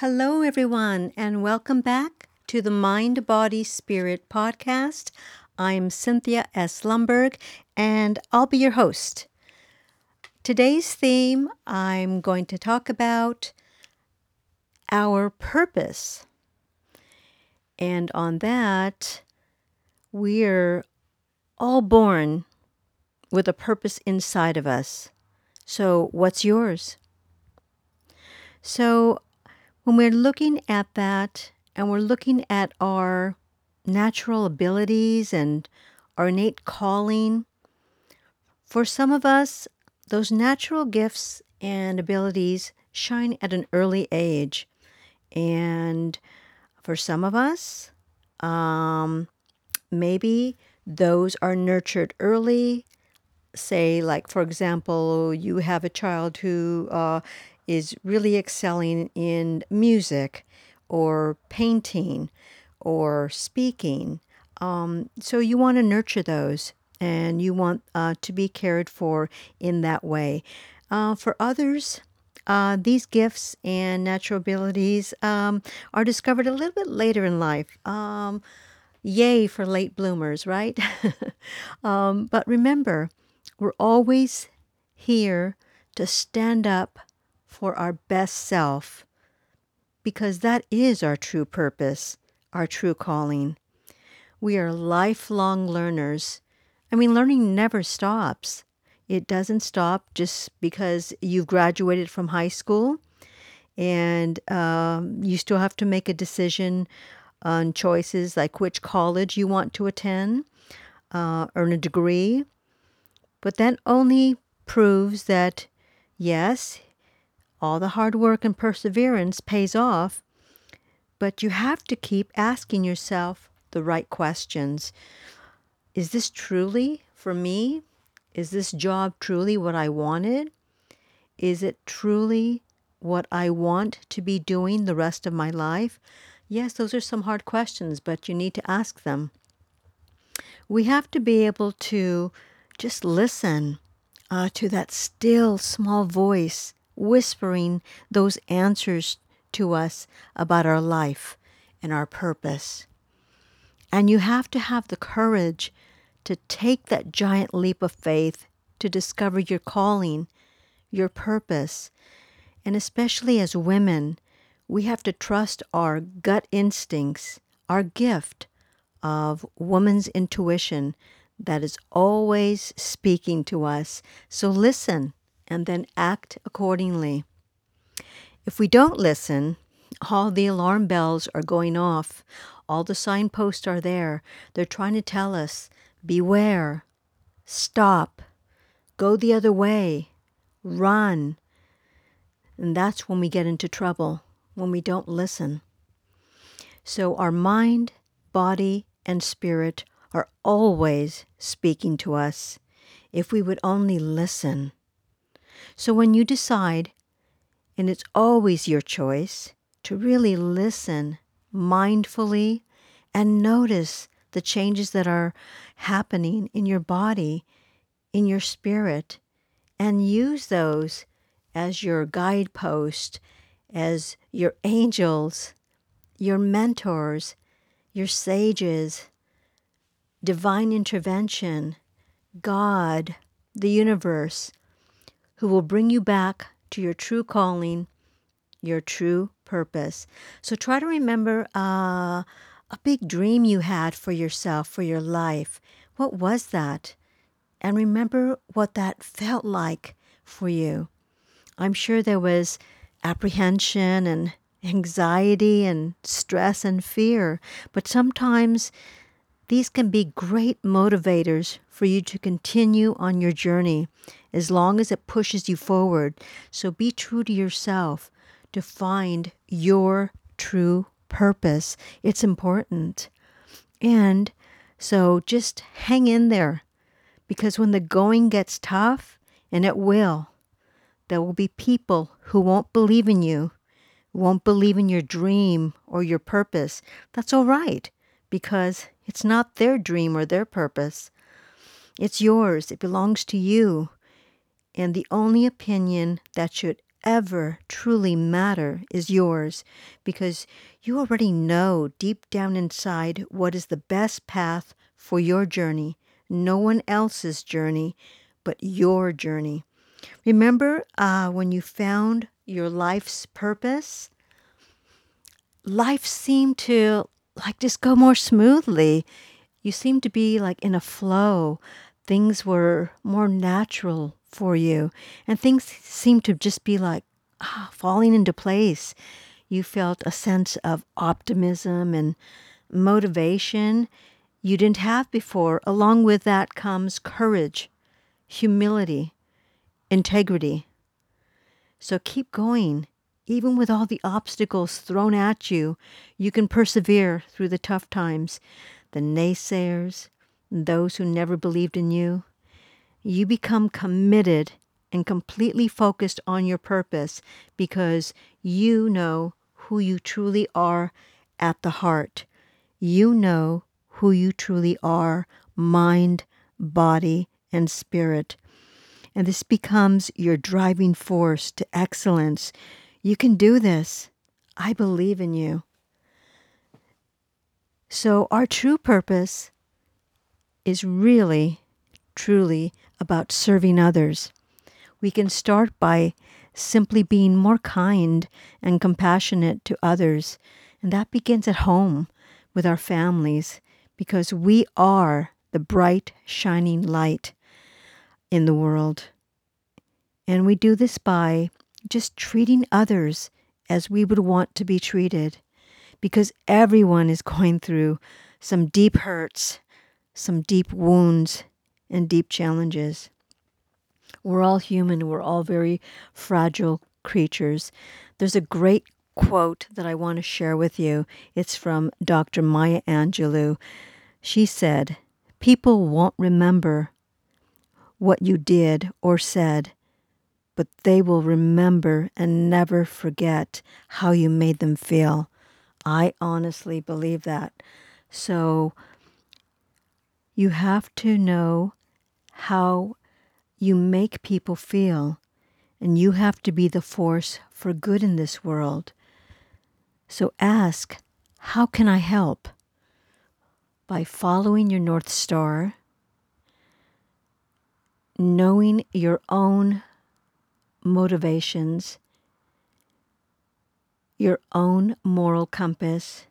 Hello, everyone, and welcome back to the Mind, Body, Spirit podcast. I'm Cynthia S. Lumberg, and I'll be your host. Today's theme I'm going to talk about our purpose. And on that, we're all born with a purpose inside of us. So, what's yours? So, when we're looking at that and we're looking at our natural abilities and our innate calling, for some of us, those natural gifts and abilities shine at an early age. And for some of us, um, maybe those are nurtured early. Say, like, for example, you have a child who uh, is really excelling in music or painting or speaking. Um, so you want to nurture those and you want uh, to be cared for in that way. Uh, for others, uh, these gifts and natural abilities um, are discovered a little bit later in life. Um, yay for late bloomers, right? um, but remember, we're always here to stand up for our best self because that is our true purpose, our true calling. We are lifelong learners. I mean, learning never stops. It doesn't stop just because you've graduated from high school and um, you still have to make a decision on choices like which college you want to attend, uh, earn a degree. But that only proves that, yes, all the hard work and perseverance pays off, but you have to keep asking yourself the right questions. Is this truly for me? Is this job truly what I wanted? Is it truly what I want to be doing the rest of my life? Yes, those are some hard questions, but you need to ask them. We have to be able to just listen uh, to that still small voice whispering those answers to us about our life and our purpose. And you have to have the courage to take that giant leap of faith to discover your calling, your purpose. And especially as women, we have to trust our gut instincts, our gift of woman's intuition that is always speaking to us. So listen and then act accordingly. If we don't listen, all the alarm bells are going off. All the signposts are there. They're trying to tell us beware, stop, go the other way, run. And that's when we get into trouble, when we don't listen. So our mind, body, and spirit are always speaking to us if we would only listen. So when you decide, and it's always your choice, to really listen mindfully and notice the changes that are happening in your body, in your spirit, and use those as your guidepost, as your angels, your mentors, your sages, divine intervention, God, the universe, who will bring you back to your true calling, your true purpose. So try to remember uh, a big dream you had for yourself, for your life. What was that? And remember what that felt like for you. I'm sure there was apprehension and anxiety and stress and fear, but sometimes these can be great motivators for you to continue on your journey as long as it pushes you forward. So be true to yourself to find your true purpose. It's important. And so just hang in there because when the going gets tough, and it will, there will be people who won't believe in you, won't believe in your dream or your purpose. That's all right because it's not their dream or their purpose. It's yours, it belongs to you. And the only opinion that should ever truly matter is yours because you already know deep down inside what is the best path for your journey, no one else's journey, but your journey. Remember uh, when you found your life's purpose? Life seemed to like just go more smoothly. You seemed to be like in a flow. Things were more natural for you, and things seemed to just be like ah, falling into place. You felt a sense of optimism and motivation you didn't have before. Along with that comes courage, humility, integrity. So keep going. Even with all the obstacles thrown at you, you can persevere through the tough times. The naysayers, those who never believed in you, you become committed and completely focused on your purpose because you know who you truly are at the heart. You know who you truly are mind, body, and spirit. And this becomes your driving force to excellence. You can do this. I believe in you. So, our true purpose is really, truly about serving others. We can start by simply being more kind and compassionate to others. And that begins at home with our families because we are the bright, shining light in the world. And we do this by just treating others as we would want to be treated because everyone is going through some deep hurts, some deep wounds, and deep challenges. We're all human, we're all very fragile creatures. There's a great quote that I want to share with you. It's from Dr. Maya Angelou. She said, People won't remember what you did or said, but they will remember and never forget how you made them feel. I honestly believe that. So you have to know how you make people feel, and you have to be the force for good in this world. So ask, How can I help? By following your North Star, knowing your own motivations, your own moral compass,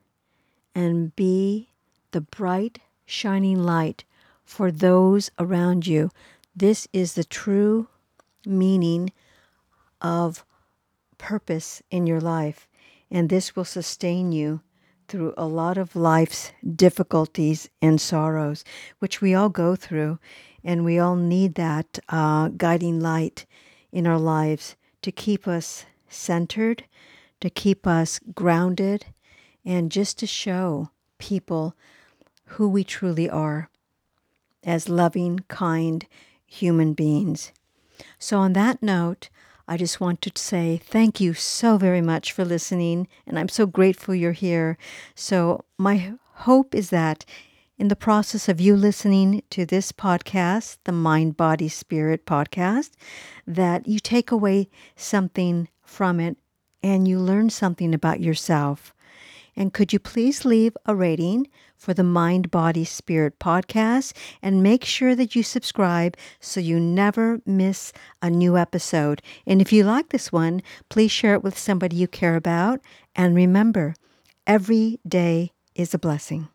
and be the bright, shining light for those around you. This is the true meaning of purpose in your life, and this will sustain you through a lot of life's difficulties and sorrows, which we all go through, and we all need that uh, guiding light in our lives to keep us centered, to keep us grounded, and just to show people who we truly are as loving, kind human beings. So, on that note, I just want to say thank you so very much for listening, and I'm so grateful you're here. So, my hope is that in the process of you listening to this podcast, the Mind, Body, Spirit podcast, that you take away something from it and you learn something about yourself. And could you please leave a rating for the Mind, Body, Spirit podcast and make sure that you subscribe so you never miss a new episode. And if you like this one, please share it with somebody you care about. And remember, every day is a blessing.